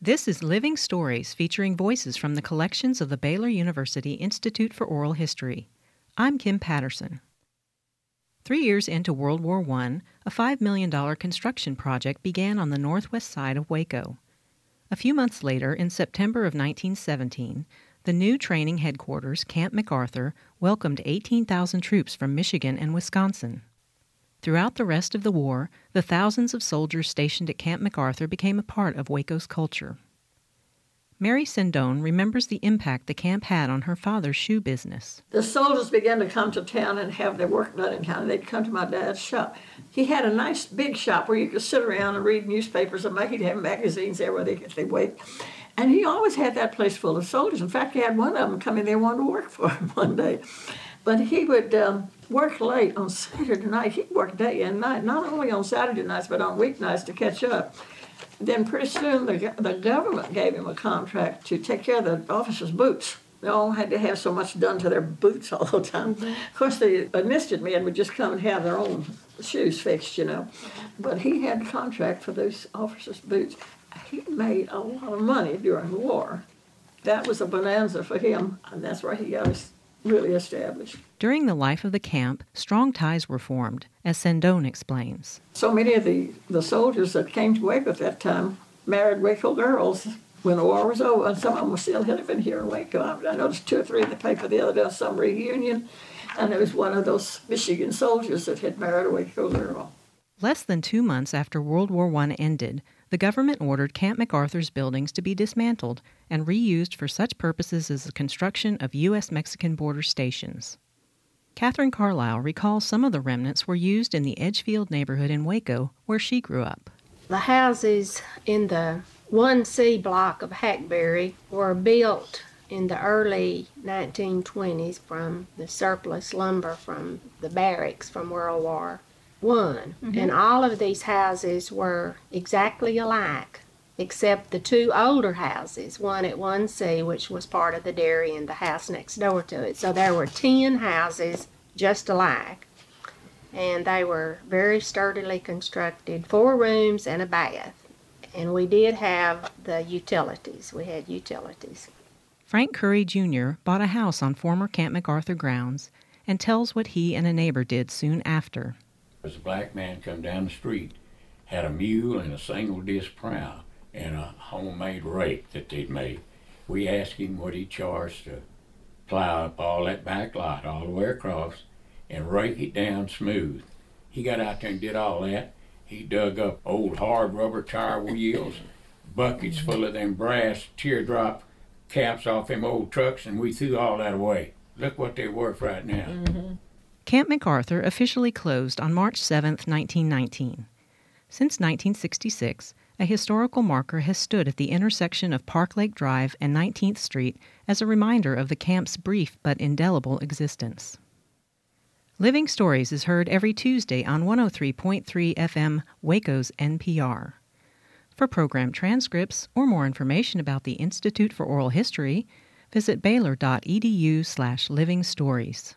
This is Living Stories featuring voices from the collections of the Baylor University Institute for Oral History. I'm Kim Patterson. Three years into World War I, a $5 million construction project began on the northwest side of Waco. A few months later, in September of 1917, the new training headquarters, Camp MacArthur, welcomed 18,000 troops from Michigan and Wisconsin. Throughout the rest of the war, the thousands of soldiers stationed at Camp MacArthur became a part of Waco's culture. Mary Sendone remembers the impact the camp had on her father's shoe business. The soldiers began to come to town and have their work done in town. They'd come to my dad's shop. He had a nice big shop where you could sit around and read newspapers and he'd have magazines there where they could they wait. And he always had that place full of soldiers. In fact, he had one of them come in there wanted to work for him one day. But he would um, work late on Saturday night. He'd work day and night, not only on Saturday nights, but on weeknights to catch up. Then pretty soon the, the government gave him a contract to take care of the officers' boots. They all had to have so much done to their boots all the time. Of course, the enlisted men would just come and have their own shoes fixed, you know. But he had a contract for those officers' boots. He made a lot of money during the war. That was a bonanza for him, and that's where he got his really established. During the life of the camp, strong ties were formed, as Sendone explains. So many of the, the soldiers that came to Waco at that time married Waco girls when the war was over, and some of them were still living here in Waco. I, I noticed two or three in the paper the other day, some reunion, and there was one of those Michigan soldiers that had married a Waco girl. Less than two months after World War I ended, the government ordered Camp MacArthur's buildings to be dismantled and reused for such purposes as the construction of U.S. Mexican border stations. Catherine Carlisle recalls some of the remnants were used in the Edgefield neighborhood in Waco, where she grew up. The houses in the 1C block of Hackberry were built in the early 1920s from the surplus lumber from the barracks from World War mm-hmm. and all of these houses were exactly alike, except the two older houses, one at 1C, which was part of the dairy, and the house next door to it. So there were 10 houses just alike, and they were very sturdily constructed, four rooms and a bath. And we did have the utilities. We had utilities. Frank Curry Jr. bought a house on former Camp MacArthur grounds and tells what he and a neighbor did soon after. Was a black man come down the street, had a mule and a single disc plow and a homemade rake that they'd made. We asked him what he charged to plow up all that back lot all the way across and rake it down smooth. He got out there and did all that. He dug up old hard rubber tire wheels, buckets full of them brass teardrop caps off them old trucks, and we threw all that away. Look what they're worth right now. Mm-hmm. Camp MacArthur officially closed on March 7, 1919. Since 1966, a historical marker has stood at the intersection of Park Lake Drive and 19th Street as a reminder of the camp's brief but indelible existence. Living Stories is heard every Tuesday on 103.3 FM Waco's NPR. For program transcripts or more information about the Institute for Oral History, visit baylor.edu slash living stories.